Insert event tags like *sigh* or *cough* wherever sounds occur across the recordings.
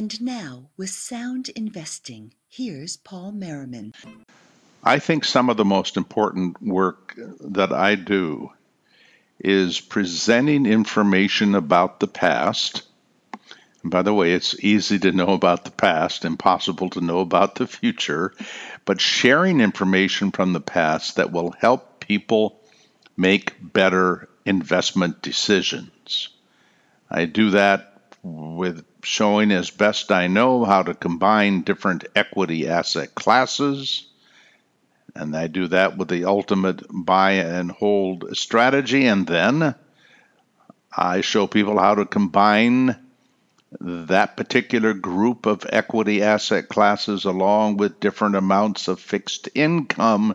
And now, with sound investing, here's Paul Merriman. I think some of the most important work that I do is presenting information about the past. And by the way, it's easy to know about the past, impossible to know about the future, but sharing information from the past that will help people make better investment decisions. I do that with showing as best I know how to combine different equity asset classes. And I do that with the ultimate buy and hold strategy. And then I show people how to combine that particular group of equity asset classes along with different amounts of fixed income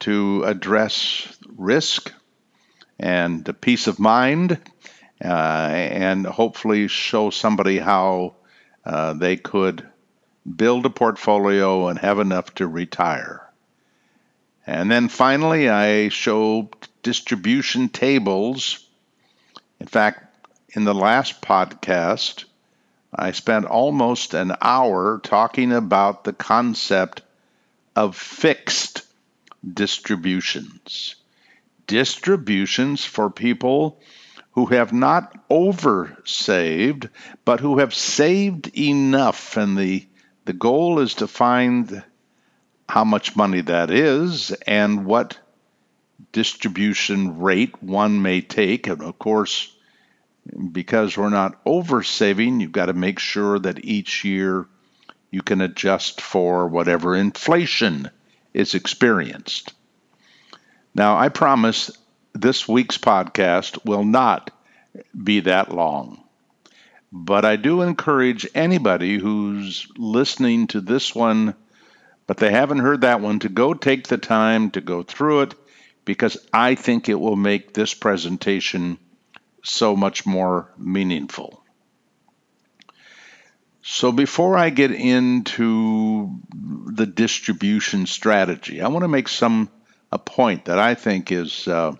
to address risk and peace of mind uh, and hopefully show somebody how uh, they could build a portfolio and have enough to retire. And then finally, I show distribution tables. In fact, in the last podcast, I spent almost an hour talking about the concept of fixed distributions. Distributions for people who have not over saved, but who have saved enough. And the, the goal is to find how much money that is and what distribution rate one may take. And of course, because we're not over saving, you've got to make sure that each year you can adjust for whatever inflation is experienced. Now, I promise this week's podcast will not be that long. But I do encourage anybody who's listening to this one, but they haven't heard that one, to go take the time to go through it because I think it will make this presentation so much more meaningful. So, before I get into the distribution strategy, I want to make some a point that I think is uh,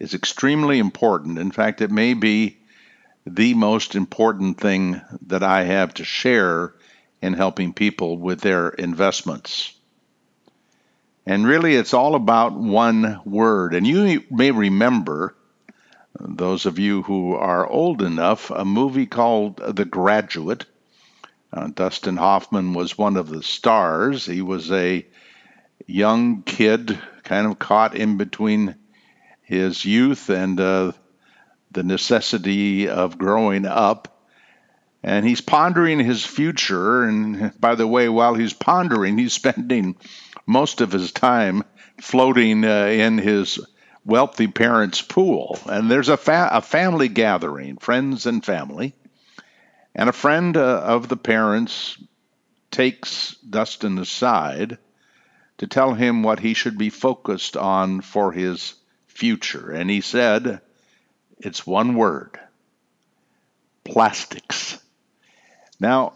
is extremely important. In fact, it may be the most important thing that I have to share in helping people with their investments. And really, it's all about one word. And you may remember, those of you who are old enough, a movie called The Graduate. Uh, Dustin Hoffman was one of the stars. He was a young kid, kind of caught in between his youth and uh, the necessity of growing up. And he's pondering his future. And by the way, while he's pondering, he's spending most of his time floating uh, in his wealthy parents' pool. And there's a, fa- a family gathering, friends and family. And a friend uh, of the parents takes Dustin aside to tell him what he should be focused on for his future. And he said, it's one word plastics. Now,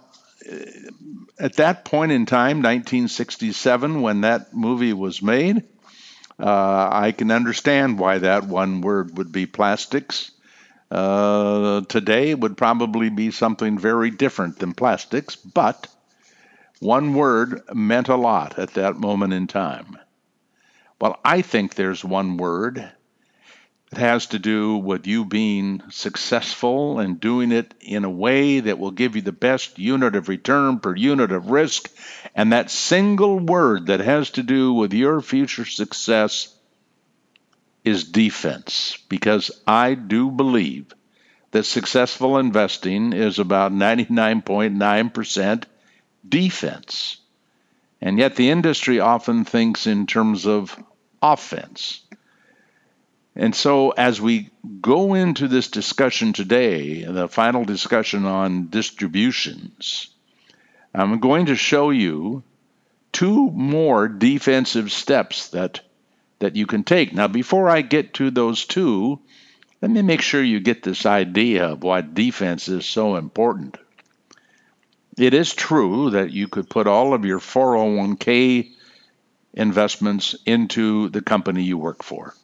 at that point in time, 1967, when that movie was made, uh, I can understand why that one word would be plastics. Uh, today it would probably be something very different than plastics, but one word meant a lot at that moment in time. Well, I think there's one word. It has to do with you being successful and doing it in a way that will give you the best unit of return per unit of risk. And that single word that has to do with your future success is defense. Because I do believe that successful investing is about 99.9% defense. And yet the industry often thinks in terms of offense. And so, as we go into this discussion today, the final discussion on distributions, I'm going to show you two more defensive steps that, that you can take. Now, before I get to those two, let me make sure you get this idea of why defense is so important. It is true that you could put all of your 401k investments into the company you work for.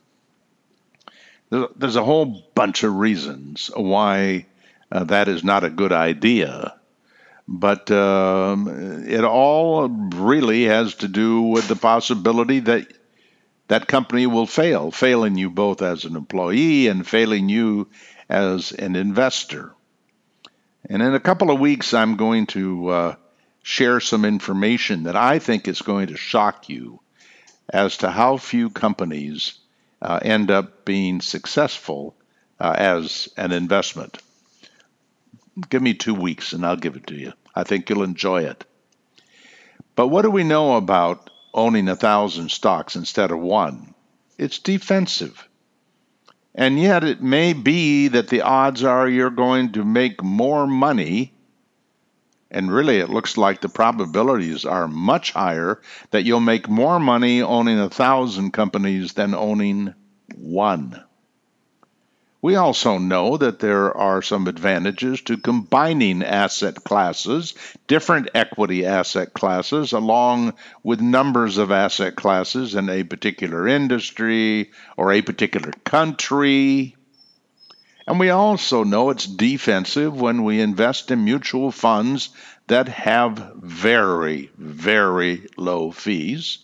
There's a whole bunch of reasons why uh, that is not a good idea. But um, it all really has to do with the possibility that that company will fail, failing you both as an employee and failing you as an investor. And in a couple of weeks, I'm going to uh, share some information that I think is going to shock you as to how few companies uh, end up being successful uh, as an investment. Give me two weeks and I'll give it to you. I think you'll enjoy it. But what do we know about owning a thousand stocks instead of one? It's defensive. And yet, it may be that the odds are you're going to make more money. And really, it looks like the probabilities are much higher that you'll make more money owning a thousand companies than owning one. We also know that there are some advantages to combining asset classes, different equity asset classes, along with numbers of asset classes in a particular industry or a particular country. And we also know it's defensive when we invest in mutual funds that have very, very low fees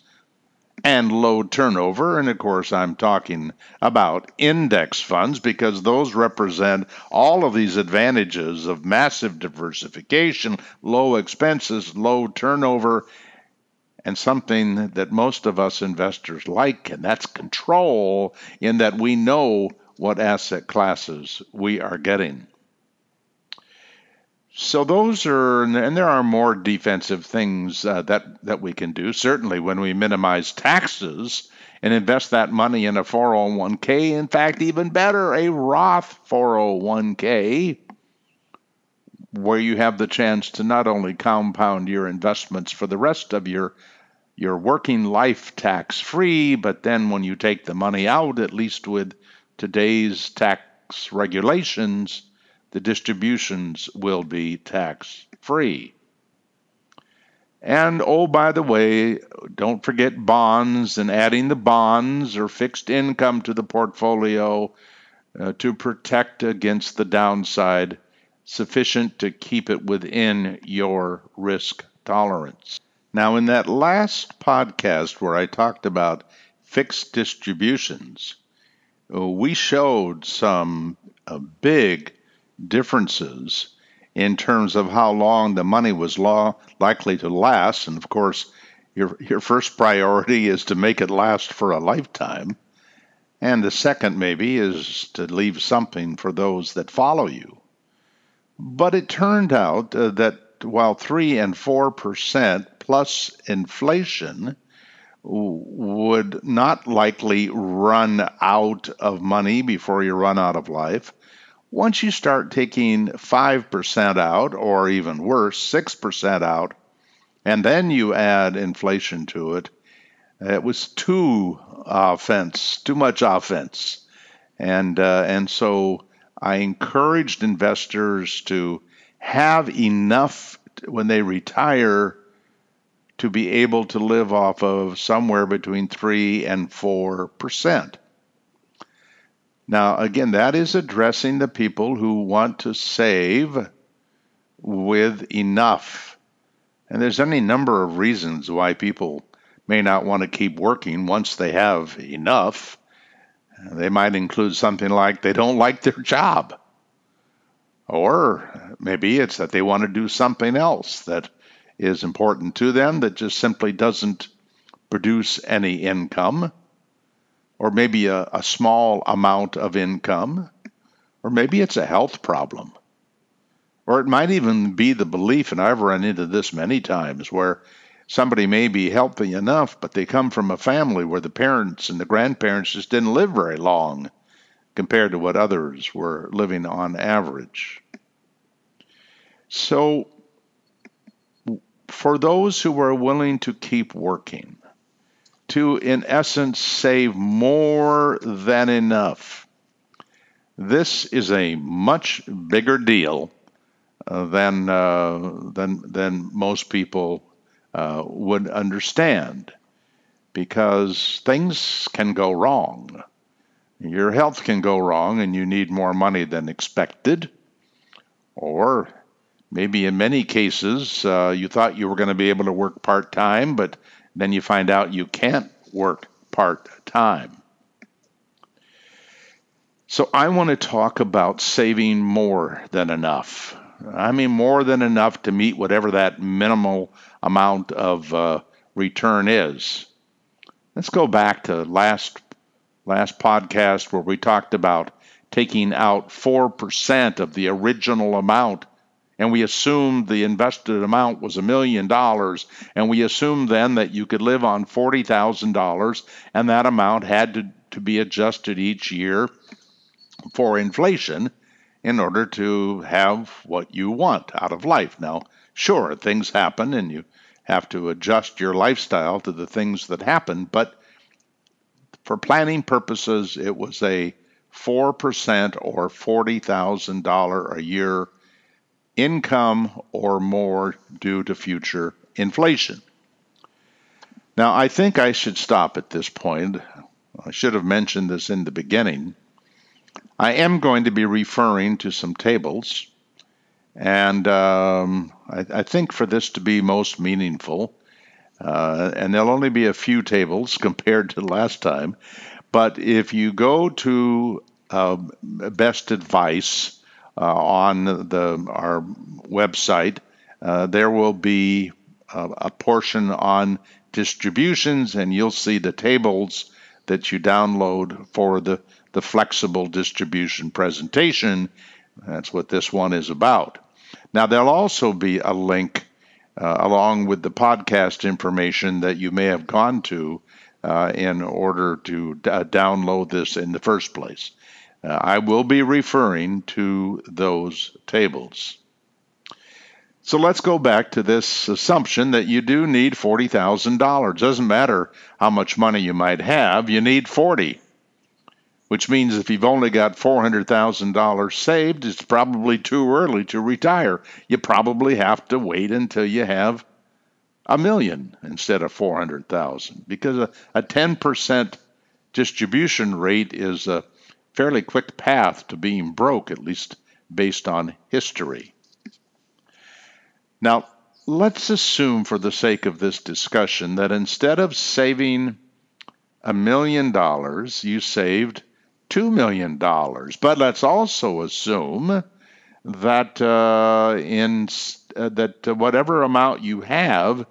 and low turnover. And of course, I'm talking about index funds because those represent all of these advantages of massive diversification, low expenses, low turnover, and something that most of us investors like, and that's control, in that we know what asset classes we are getting. So those are, and there are more defensive things uh, that that we can do. Certainly, when we minimize taxes and invest that money in a 401k. In fact, even better, a Roth 401k, where you have the chance to not only compound your investments for the rest of your your working life tax free, but then when you take the money out, at least with today's tax regulations the distributions will be tax free. And oh, by the way, don't forget bonds and adding the bonds or fixed income to the portfolio uh, to protect against the downside, sufficient to keep it within your risk tolerance. Now, in that last podcast where I talked about fixed distributions, we showed some uh, big differences in terms of how long the money was law likely to last. And of course, your, your first priority is to make it last for a lifetime. And the second, maybe, is to leave something for those that follow you. But it turned out uh, that while 3 and 4% plus inflation would not likely run out of money before you run out of life, once you start taking 5% out, or even worse, 6% out, and then you add inflation to it, it was too offense, too much offense. And, uh, and so I encouraged investors to have enough when they retire to be able to live off of somewhere between 3 and 4 percent. Now, again, that is addressing the people who want to save with enough. And there's any number of reasons why people may not want to keep working once they have enough. They might include something like they don't like their job. Or maybe it's that they want to do something else that is important to them that just simply doesn't produce any income or maybe a, a small amount of income, or maybe it's a health problem. Or it might even be the belief, and I've run into this many times, where somebody may be healthy enough, but they come from a family where the parents and the grandparents just didn't live very long compared to what others were living on average. So, for those who are willing to keep working, to, in essence, save more than enough. This is a much bigger deal uh, than, uh, than, than most people uh, would understand because things can go wrong. Your health can go wrong and you need more money than expected, or Maybe in many cases, uh, you thought you were going to be able to work part time, but then you find out you can't work part time. So, I want to talk about saving more than enough. I mean, more than enough to meet whatever that minimal amount of uh, return is. Let's go back to last last podcast where we talked about taking out 4% of the original amount and we assumed the invested amount was a million dollars. And we assumed then that you could live on $40,000 and that amount had to, to be adjusted each year for inflation in order to have what you want out of life. Now, sure, things happen and you have to adjust your lifestyle to the things that happen, but for planning purposes, it was a 4% or $40,000 a year income or more due to future inflation. Now, I think I should stop at this point. I should have mentioned this in the beginning. I am going to be referring to some tables, and um, I, I, think for this to be most meaningful, uh, and there'll only be a few tables *laughs* compared to last time, but if you go to uh, Best Advice on the our website, uh, there will be a, a portion on distributions, and you'll see the tables that you download for the the flexible distribution presentation. That's what this one is about. Now, there'll also be a link uh, along with the podcast information that you may have gone to uh, in order to d- uh, download this in the first place. Uh, I will be referring to those tables. So let's go back to this assumption that you do need $40,000. Doesn't matter how much money you might have, you need 40 which means if you've only got $400,000 saved, it's probably too early to retire. You probably have to wait until you have a million instead of 400,000 because a, a 10% distribution rate is a fairly quick path to being broke, at least based on history. Now, let's assume for the sake of this discussion that instead of saving a million dollars, you saved $2 million. But let's also assume that uh, in uh, that whatever amount you have,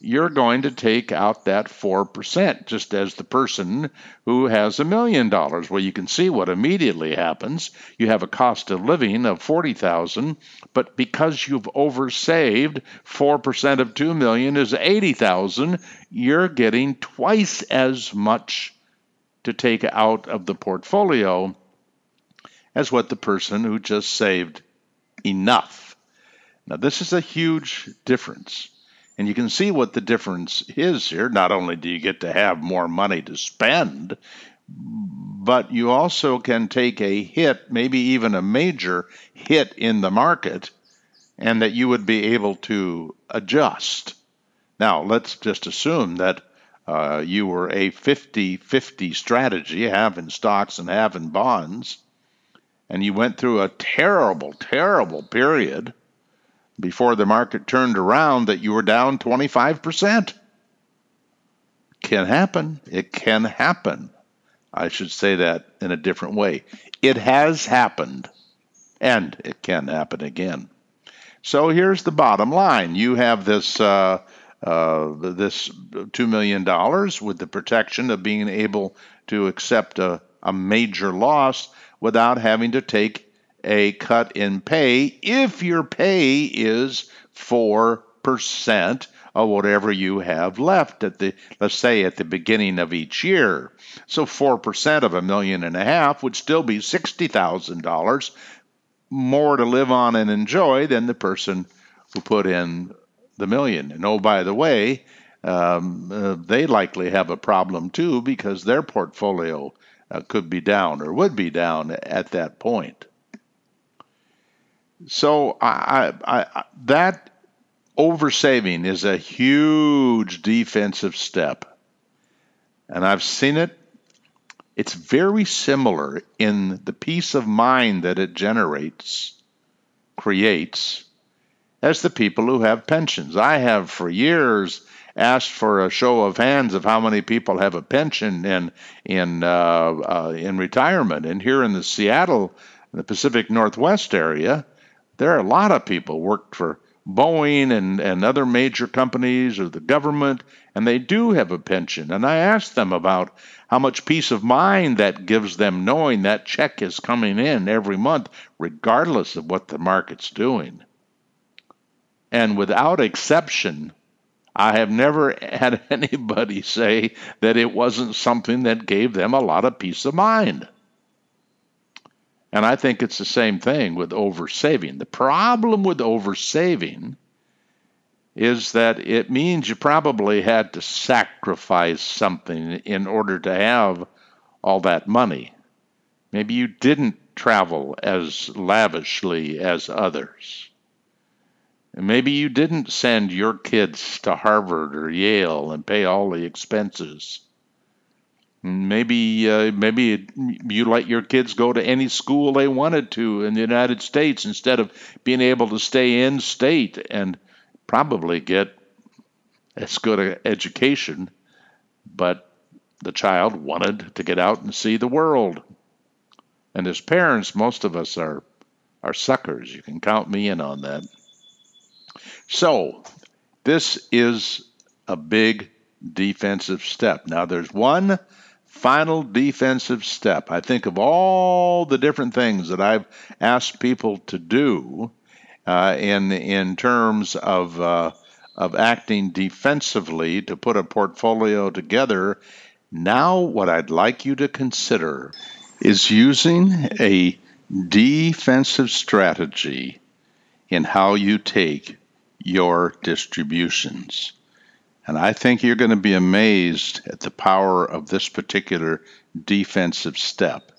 you're going to take out that 4%, just as the person who has a million dollars. Well, you can see what immediately happens. You have a cost of living of 40,000, but because you've oversaved, 4% of 2 million is 80,000, you're getting twice as much to take out of the portfolio as what the person who just saved enough. Now, this is a huge difference. And you can see what the difference is here. Not only do you get to have more money to spend, but you also can take a hit, maybe even a major hit in the market, and that you would be able to adjust. Now, let's just assume that uh, you were a 50 50 strategy, half in stocks and half in bonds, and you went through a terrible, terrible period before the market turned around that you were down 25%. Can happen. It can happen. I should say that in a different way. It has happened, and it can happen again. So here's the bottom line you have this. Uh, uh, this $2 million with the protection of being able to accept a, a major loss without having to take a cut in pay if your pay is 4% of whatever you have left at the let's say at the beginning of each year. So 4% of a million and a half would still be $60,000 more to live on and enjoy than the person who put in the million. And oh, by the way, um, uh, they likely have a problem too because their portfolio uh, could be down or would be down at that point. So I, I, I, that oversaving is a huge defensive step. And I've seen it. It's very similar in the peace of mind that it generates, creates, as the people who have pensions. I have for years asked for a show of hands of how many people have a pension in in uh, uh, in retirement. And here in the Seattle, the Pacific Northwest area, there are a lot of people worked for Boeing and, and other major companies or the government, and they do have a pension. And I asked them about how much peace of mind that gives them knowing that check is coming in every month, regardless of what the market's doing. And without exception, I have never *laughs* had anybody say that it wasn't something that gave them a lot of peace of mind. And I think it's the same thing with oversaving. The problem with oversaving is that it means you probably had to sacrifice something in order to have all that money. Maybe you didn't travel as lavishly as others. Maybe you didn't send your kids to Harvard or Yale and pay all the expenses. Maybe uh, maybe you let your kids go to any school they wanted to in the United States instead of being able to stay in state and probably get as good an education, but the child wanted to get out and see the world. And as parents, most of us are are suckers. You can count me in on that. So, this is a big defensive step. Now, there's one final defensive step. I think of all the different things that I've asked people to do uh, in in terms of uh, of acting defensively to put a portfolio together. Now, what I'd like you to consider is using a defensive strategy in how you take your distributions. And I think you're going to be amazed at the power of this particular defensive step.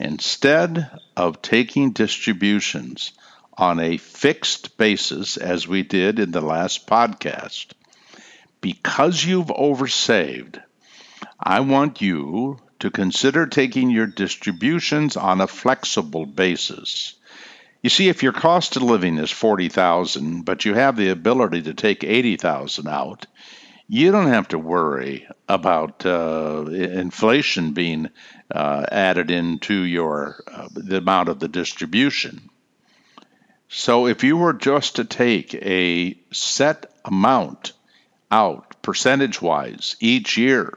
Instead of taking distributions on a fixed basis, as we did in the last podcast, because you've oversaved, I want you to consider taking your distributions on a flexible basis. You see, if your cost of living is forty thousand, but you have the ability to take eighty thousand out, you don't have to worry about uh, inflation being uh, added into your uh, the amount of the distribution. So, if you were just to take a set amount out percentage wise each year,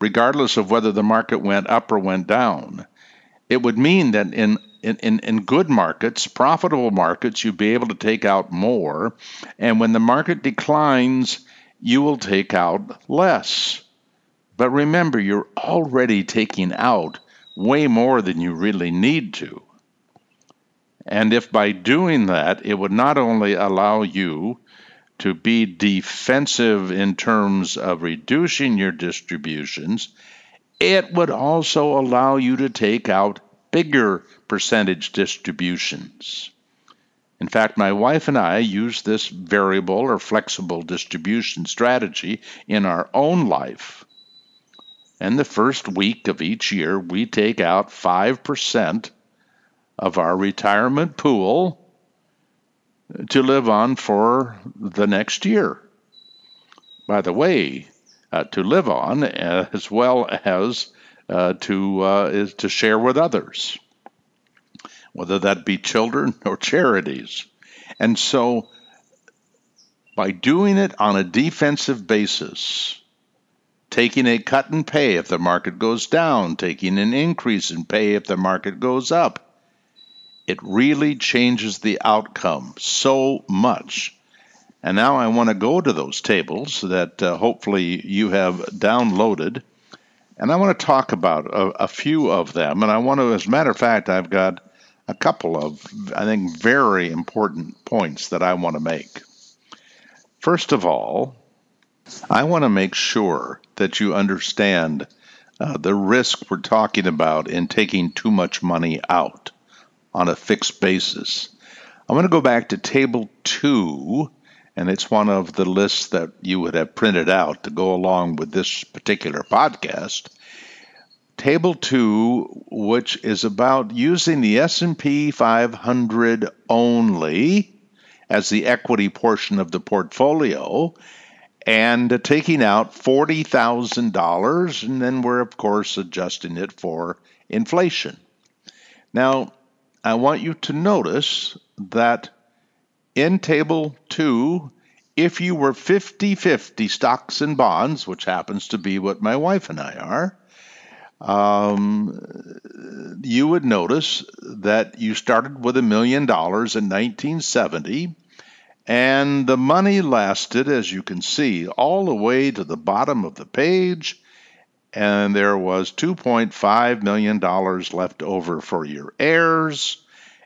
regardless of whether the market went up or went down, it would mean that in in, in, in good markets, profitable markets, you'll be able to take out more. And when the market declines, you will take out less. But remember, you're already taking out way more than you really need to. And if by doing that, it would not only allow you to be defensive in terms of reducing your distributions, it would also allow you to take out bigger percentage distributions. In fact, my wife and I use this variable or flexible distribution strategy in our own life. And the first week of each year, we take out 5% of our retirement pool to live on for the next year. By the way, uh, to live on as well as uh, to uh, to share with others, whether that be children *laughs* or charities. And so, by doing it on a defensive basis, taking a cut in pay if the market goes down, taking an increase in pay if the market goes up, it really changes the outcome so much. And now I want to go to those tables that uh, hopefully you have downloaded and I want to talk about a, a, few of them. And I want to, as a matter of fact, I've got a couple of, I think, very important points that I want to make. First of all, I want to make sure that you understand uh, the risk we're talking about in taking too much money out on a fixed basis. I want to go back to table two and it's one of the lists that you would have printed out to go along with this particular podcast. Table 2, which is about using the S&P 500 only as the equity portion of the portfolio and taking out $40,000, and then we're, of course, adjusting it for inflation. Now, I want you to notice that in Table 2, if you were 50 50 stocks and bonds, which happens to be what my wife and I are, um, you would notice that you started with a million dollars in 1970 and the money lasted, as you can see, all the way to the bottom of the page. And there was $2.5 million left over for your heirs.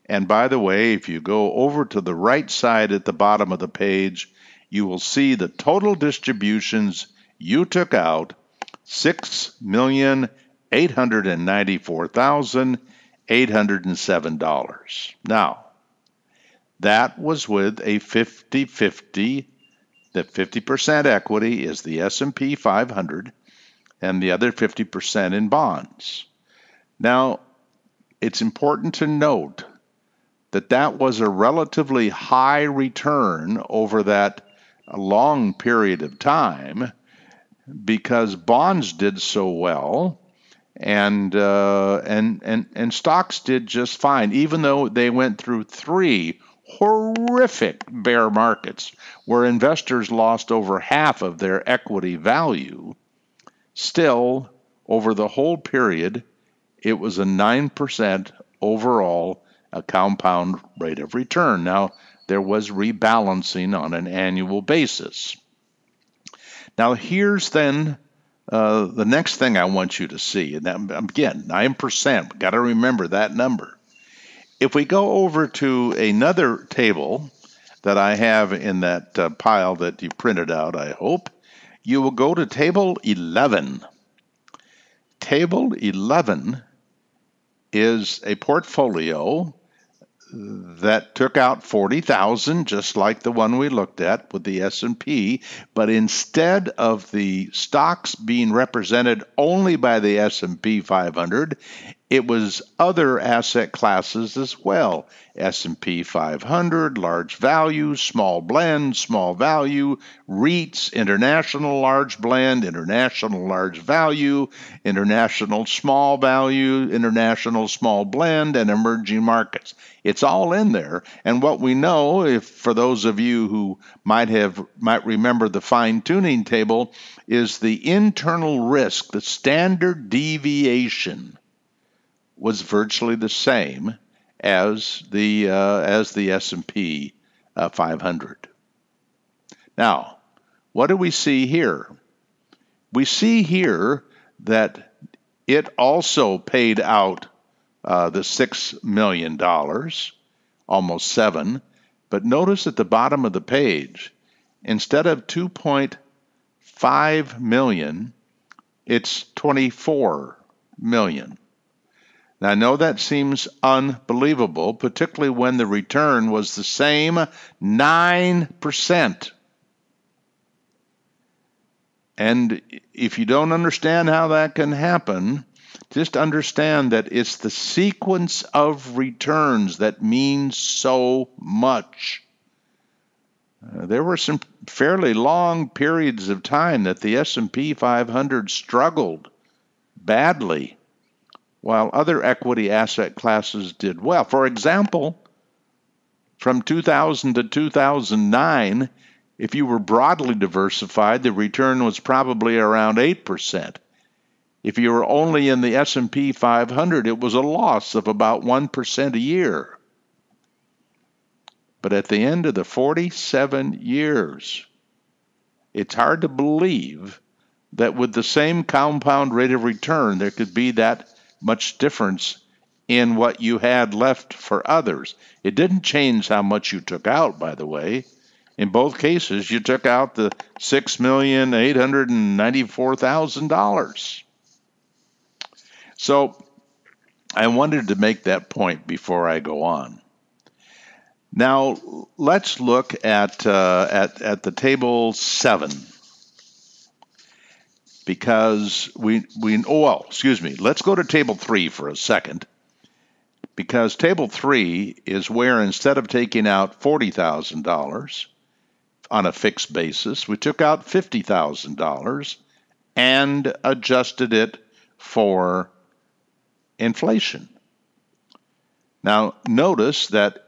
And by the way, if you go over to the right side at the bottom of the page, you will see the total distributions you took out $6,894,807. Now, that was with a 50-50 that 50% equity is the S&P 500 and the other 50% in bonds. Now, it's important to note that that was a relatively high return over that long period of time because bonds did so well and uh, and and and stocks did just fine even though they went through three horrific bear markets where investors lost over half of their equity value, still, over the whole period, it was a 9% overall a compound rate of return. Now, there was rebalancing on an annual basis. Now, here's then uh, the next thing I want you to see. And that, again, 9%. Got to remember that number. If we go over to another table that I have in that uh, pile that you printed out, I hope, you will go to table 11. Table 11 is a portfolio that took out 40,000 just like the one we looked at with the S&P but instead of the stocks being represented only by the S&P 500 it was other asset classes as well. S&P 500, large value, small blend, small value, REITs, international large blend, international large value, international small value, international small blend, and emerging markets. It's all in there. And what we know, if for those of you who might have might remember the fine tuning table, is the internal risk, the standard deviation was virtually the same as the uh, as the S&P uh, 500. Now, what do we see here? We see here that it also paid out uh, the six million dollars, almost seven. But notice at the bottom of the page, instead of 2.5 million, it's 24 million. Now, I know that seems unbelievable, particularly when the return was the same 9%. And if you don't understand how that can happen, just understand that it's the sequence of returns that means so much. Uh, there were some fairly long periods of time that the S&P 500 struggled badly while other equity asset classes did well. For example, from 2000 to 2009, if you were broadly diversified, the return was probably around 8%. If you were only in the S&P 500, it was a loss of about 1% a year. But at the end of the 47 years, it's hard to believe that with the same compound rate of return, there could be that much difference in what you had left for others. It didn't change how much you took out, by the way. In both cases, you took out the six million eight hundred and ninety-four thousand dollars. So, I wanted to make that point before I go on. Now, let's look at uh, at at the table seven because we we oh well excuse me let's go to table three for a second because table three is where instead of taking out $40,000 on a fixed basis, we took out $50,000 and adjusted it for inflation. Now, notice that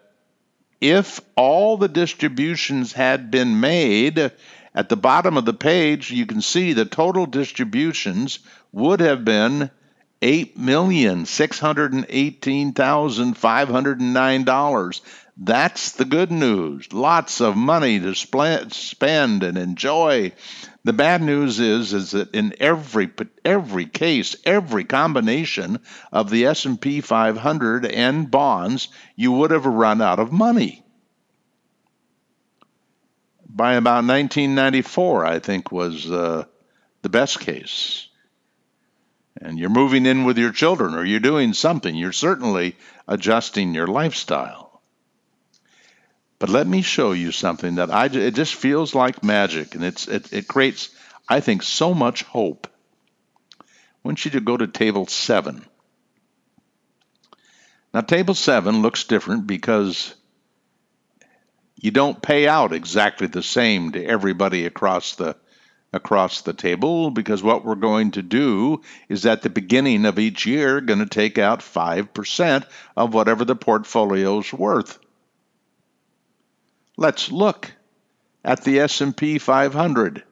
if all the distributions had been made at the bottom of the page, you can see the total distributions would have been $8,618,509. That's the good news. Lots of money to spend and enjoy. The bad news is is that in every every case, every combination of the S&P 500 and bonds, you would have run out of money. By about 1994, I think was uh, the best case and you're moving in with your children or you're doing something, you're certainly adjusting your lifestyle. But let me show you something that I it just feels like magic, and it's it, it creates, I think, so much hope. I want you to go to table seven. Now, table seven looks different because you don't pay out exactly the same to everybody across the across the table because what we're going to do is at the beginning of each year going to take out 5% of whatever the portfolio's worth. Let's look at the S&P 500.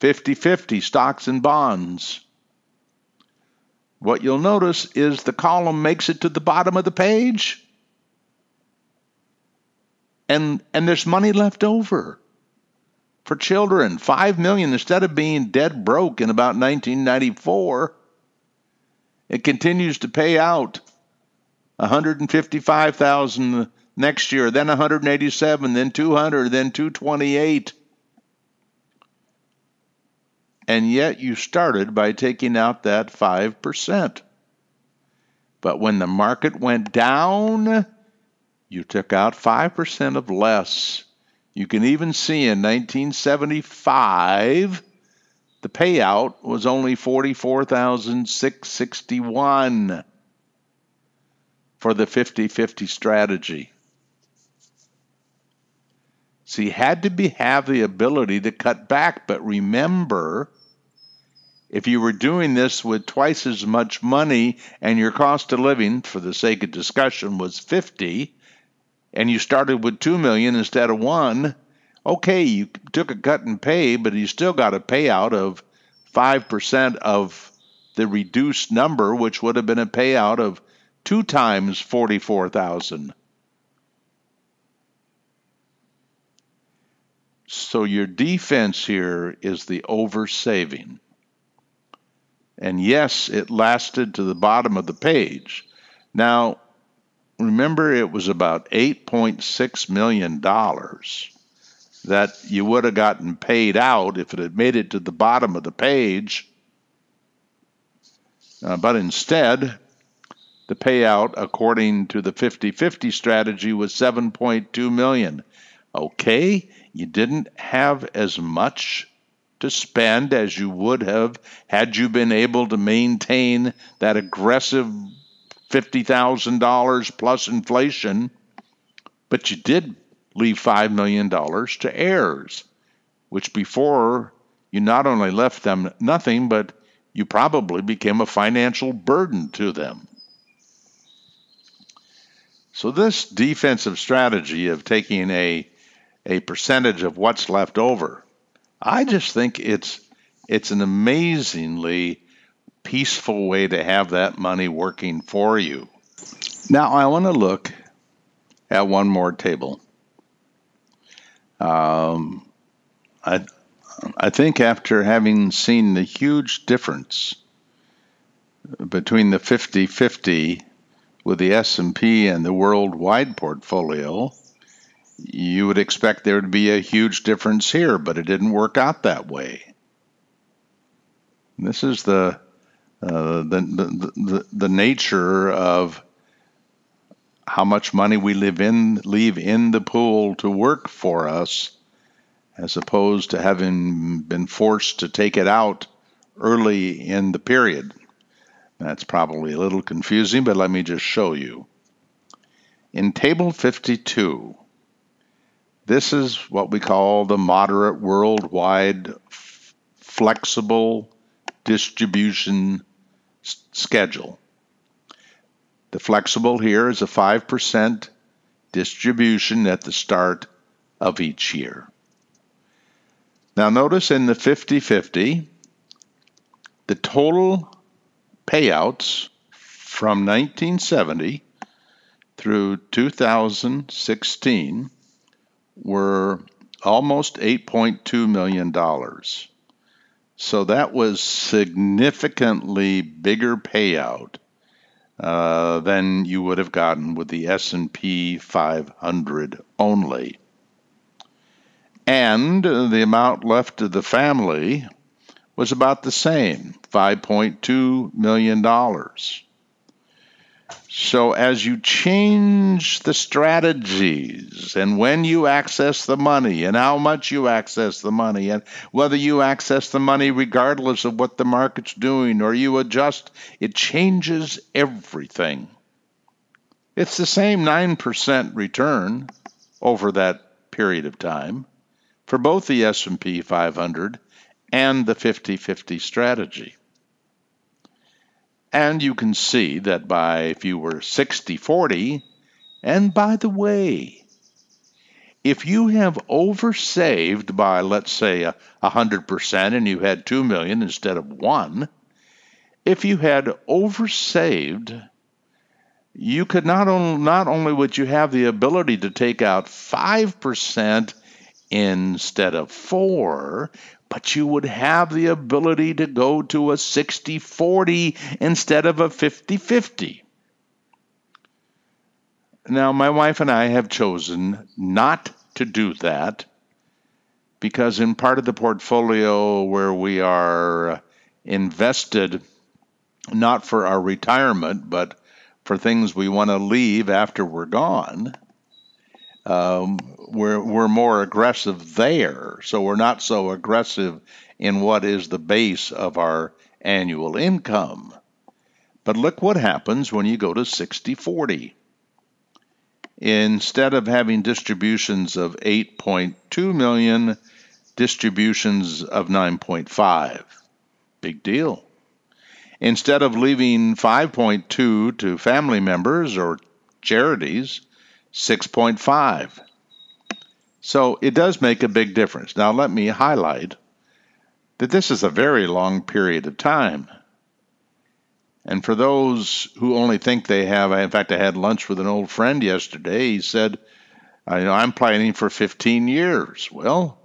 50-50 stocks and bonds. What you'll notice is the column makes it to the bottom of the page. And and there's money left over for children. Five million instead of being dead broke in about 1994. It continues to pay out 155,000 next year, then 187, then 200, then 228. And yet you started by taking out that 5%. But when the market went down, you took out 5% of less. You can even see in 1975 the payout was only 44,661 for the 50-50 strategy. So you had to be have the ability to cut back, but remember if you were doing this with twice as much money and your cost of living for the sake of discussion was 50, and you started with 2 million instead of 1, okay, you took a cut in pay, but you still got a payout of 5% of the reduced number, which would have been a payout of 2 times 44,000. So your defense here is the oversaving. And yes, it lasted to the bottom of the page. Now, remember it was about $8.6 million that you would have gotten paid out if it had made it to the bottom of the page. Uh, but instead, the payout according to the 50-50 strategy was 7.2 million. Okay, you didn't have as much to spend as you would have had you been able to maintain that aggressive $50,000 plus inflation, but you did leave $5 million to heirs, which before you not only left them nothing, but you probably became a financial burden to them. So, this defensive strategy of taking a, a percentage of what's left over, I just think it's, it's an amazingly peaceful way to have that money working for you. Now, I want to look at one more table. Um, I, I think after having seen the huge difference between the 50-50 with the S&P and the worldwide portfolio, you would expect there to be a huge difference here, but it didn't work out that way. This is the uh, the, the, the, the nature of how much money we live in leave in the pool to work for us as opposed to having been forced to take it out early in the period. That's probably a little confusing, but let me just show you. In Table 52, this is what we call the moderate worldwide flexible distribution schedule. The flexible here is a 5% distribution at the start of each year. Now notice in the 50-50, the total payouts from 1970 through 2016 were almost $8.2 million. So that was significantly bigger payout uh, than you would have gotten with the S&P 500 only. And the amount left to the family was about the same, $5.2 million. So, as you change the strategies and when you access the money and how much you access the money and whether you access the money regardless of what the market's doing or you adjust, it changes everything. It's the same 9% return over that period of time for both the S&P 500 and the 50/50 strategy. And you can see that by if you were 60 40, and by the way, if you have oversaved by, let's say, a 100% and you had 2 million instead of 1, if you had oversaved, you could not only, not only would you have the ability to take out 5% instead of 4, but you would have the ability to go to a 60 40 instead of a 50 50. Now, my wife and I have chosen not to do that because, in part of the portfolio where we are invested not for our retirement, but for things we want to leave after we're gone, um, we're we're more aggressive there. So we're not so aggressive in what is the base of our annual income. But look what happens when you go to 60 40. Instead of having distributions of 8.2 million, distributions of 9.5. Big deal. Instead of leaving 5.2 to family members or charities, 6.5. So it does make a big difference. Now, let me highlight that this is a very long period of time. And for those who only think they have, in fact, I had lunch with an old friend yesterday. He said, you know, I'm planning for 15 years. Well,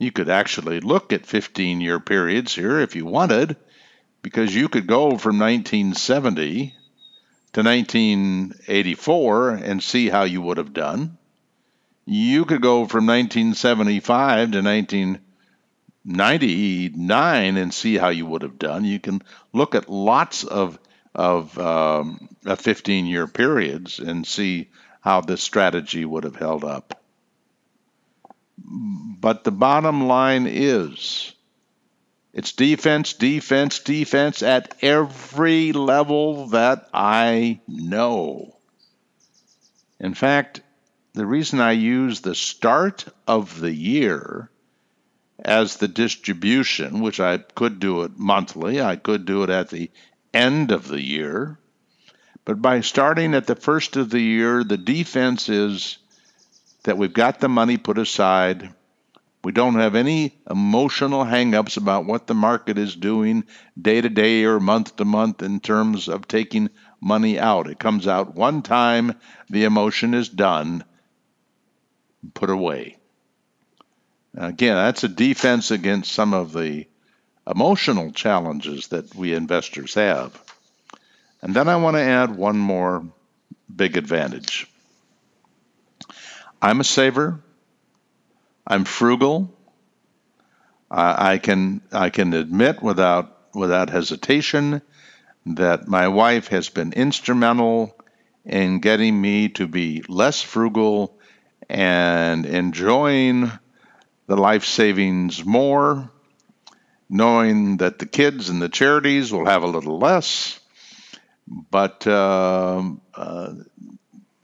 you could actually look at 15 year periods here if you wanted, because you could go from 1970 to 1984 and see how you would have done. You could go from 1975 to 1999 and see how you would have done. You can look at lots of of um, 15 year periods and see how this strategy would have held up. But the bottom line is it's defense, defense, defense at every level that I know. In fact, the reason I use the start of the year as the distribution, which I could do it monthly, I could do it at the end of the year, but by starting at the first of the year, the defense is that we've got the money put aside we don't have any emotional hangups about what the market is doing day to day or month to month in terms of taking money out. It comes out one time, the emotion is done, put away. Again, that's a defense against some of the emotional challenges that we investors have. And then I want to add one more big advantage. I'm a saver. I'm frugal. I, I can I can admit without without hesitation that my wife has been instrumental in getting me to be less frugal and enjoying the life savings more. knowing that the kids and the charities will have a little less, but um, uh,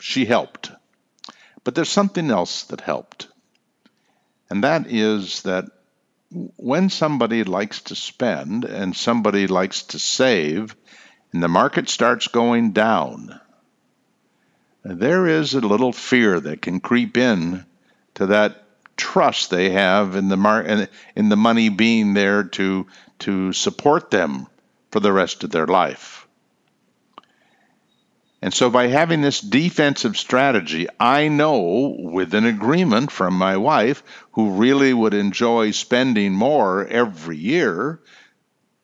she helped. But there's something else that helped, and that is that when somebody likes to spend and somebody likes to save, and the market starts going down, there is a little fear that can creep in to that trust they have in the mar- in the money being there to to support them for the rest of their life. And so by having this defensive strategy, I know with an agreement from my wife who really would enjoy spending more every year.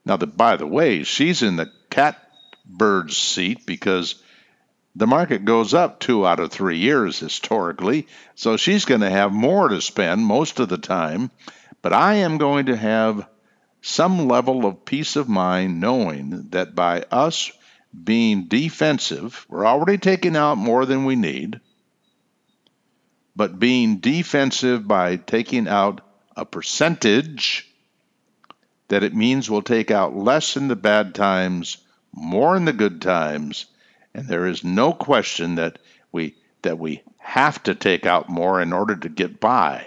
Now that by the way, she's in the catbird's seat because the market goes up two out of three years historically, so she's going to have more to spend most of the time. But I am going to have some level of peace of mind knowing that by us being defensive, we're already taking out more than we need, but being defensive by taking out a percentage, that it means we'll take out less in the bad times, more in the good times and there is no question that we that we have to take out more in order to get by.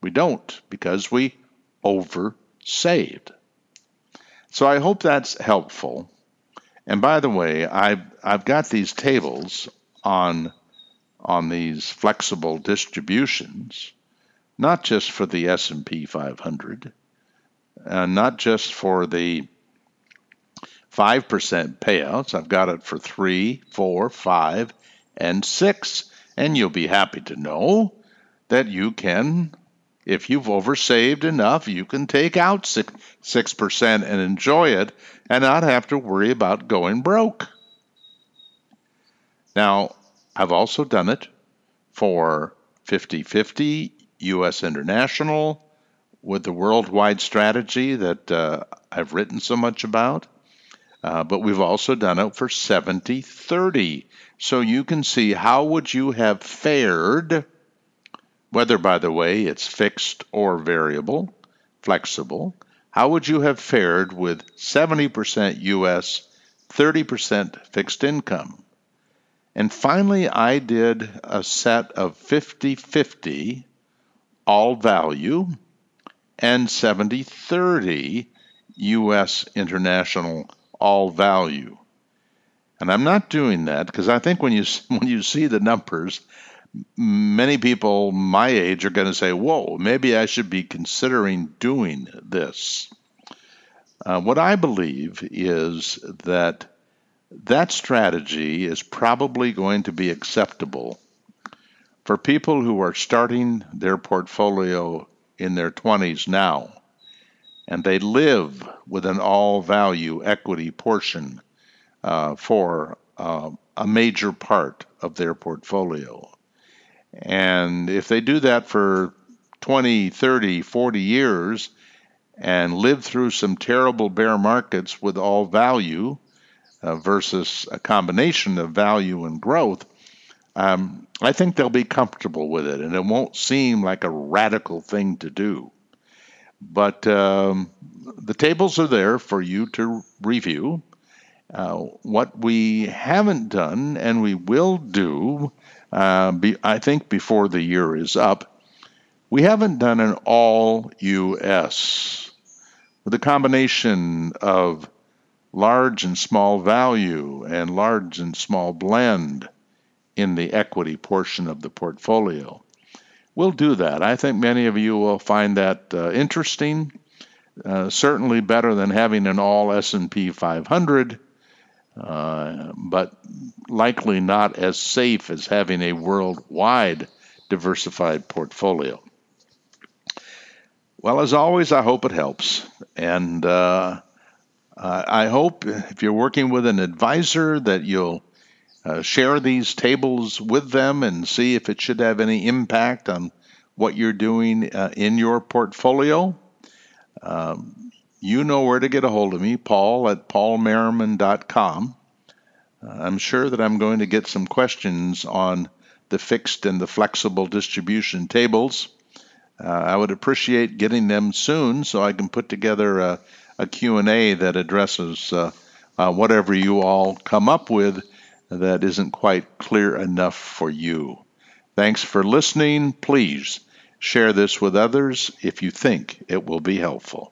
We don't because we over saved. So I hope that's helpful. And by the way, I've I've got these tables on on these flexible distributions, not just for the S&P 500, uh, not just for the 5% payouts. I've got it for three, four, five, and six. And you'll be happy to know that you can, if you've oversaved enough, you can take out 6, 6% and enjoy it and not have to worry about going broke. Now, I've also done it for 50 50 U.S. International with the worldwide strategy that uh, I've written so much about. Uh, but we've also done it for 70 30. So you can see how would you have fared, whether, by the way, it's fixed or variable, flexible, how would you have fared with 70% US, 30% fixed income? And finally, I did a set of 50 50 all value and 70 30 US international all value. And I'm not doing that because I think when you *laughs* when you see the numbers, many people my age are going to say, "Whoa, maybe I should be considering doing this." Uh, what I believe is that that strategy is probably going to be acceptable for people who are starting their portfolio in their 20s now and they live with an all value equity portion uh, for uh, a major part of their portfolio. And if they do that for 20, 30, 40 years and live through some terrible bear markets with all value uh, versus a combination of value and growth, um, I think they'll be comfortable with it and it won't seem like a radical thing to do. But um, the tables are there for you to review. Uh, what we haven't done and we will do, uh, be, I think, before the year is up, we haven't done an all US with a combination of large and small value and large and small blend in the equity portion of the portfolio we'll do that. I think many of you will find that uh, interesting. Uh, certainly better than having an all S&P 500, uh, but likely not as safe as having a worldwide diversified portfolio. Well, as always, I hope it helps, and uh, I hope if you're working with an advisor that you'll uh, share these tables with them and see if it should have any impact on what you're doing uh, in your portfolio. Um, you know where to get a hold of me, Paul at paulmerriman.com. Uh, I'm sure that I'm going to get some questions on the fixed and the flexible distribution tables Uh, I would appreciate getting them soon so I can put together a, a Q&A that addresses uh, uh, whatever you all come up with that isn't quite clear enough for you. Thanks for listening. Please share this with others if you think it will be helpful.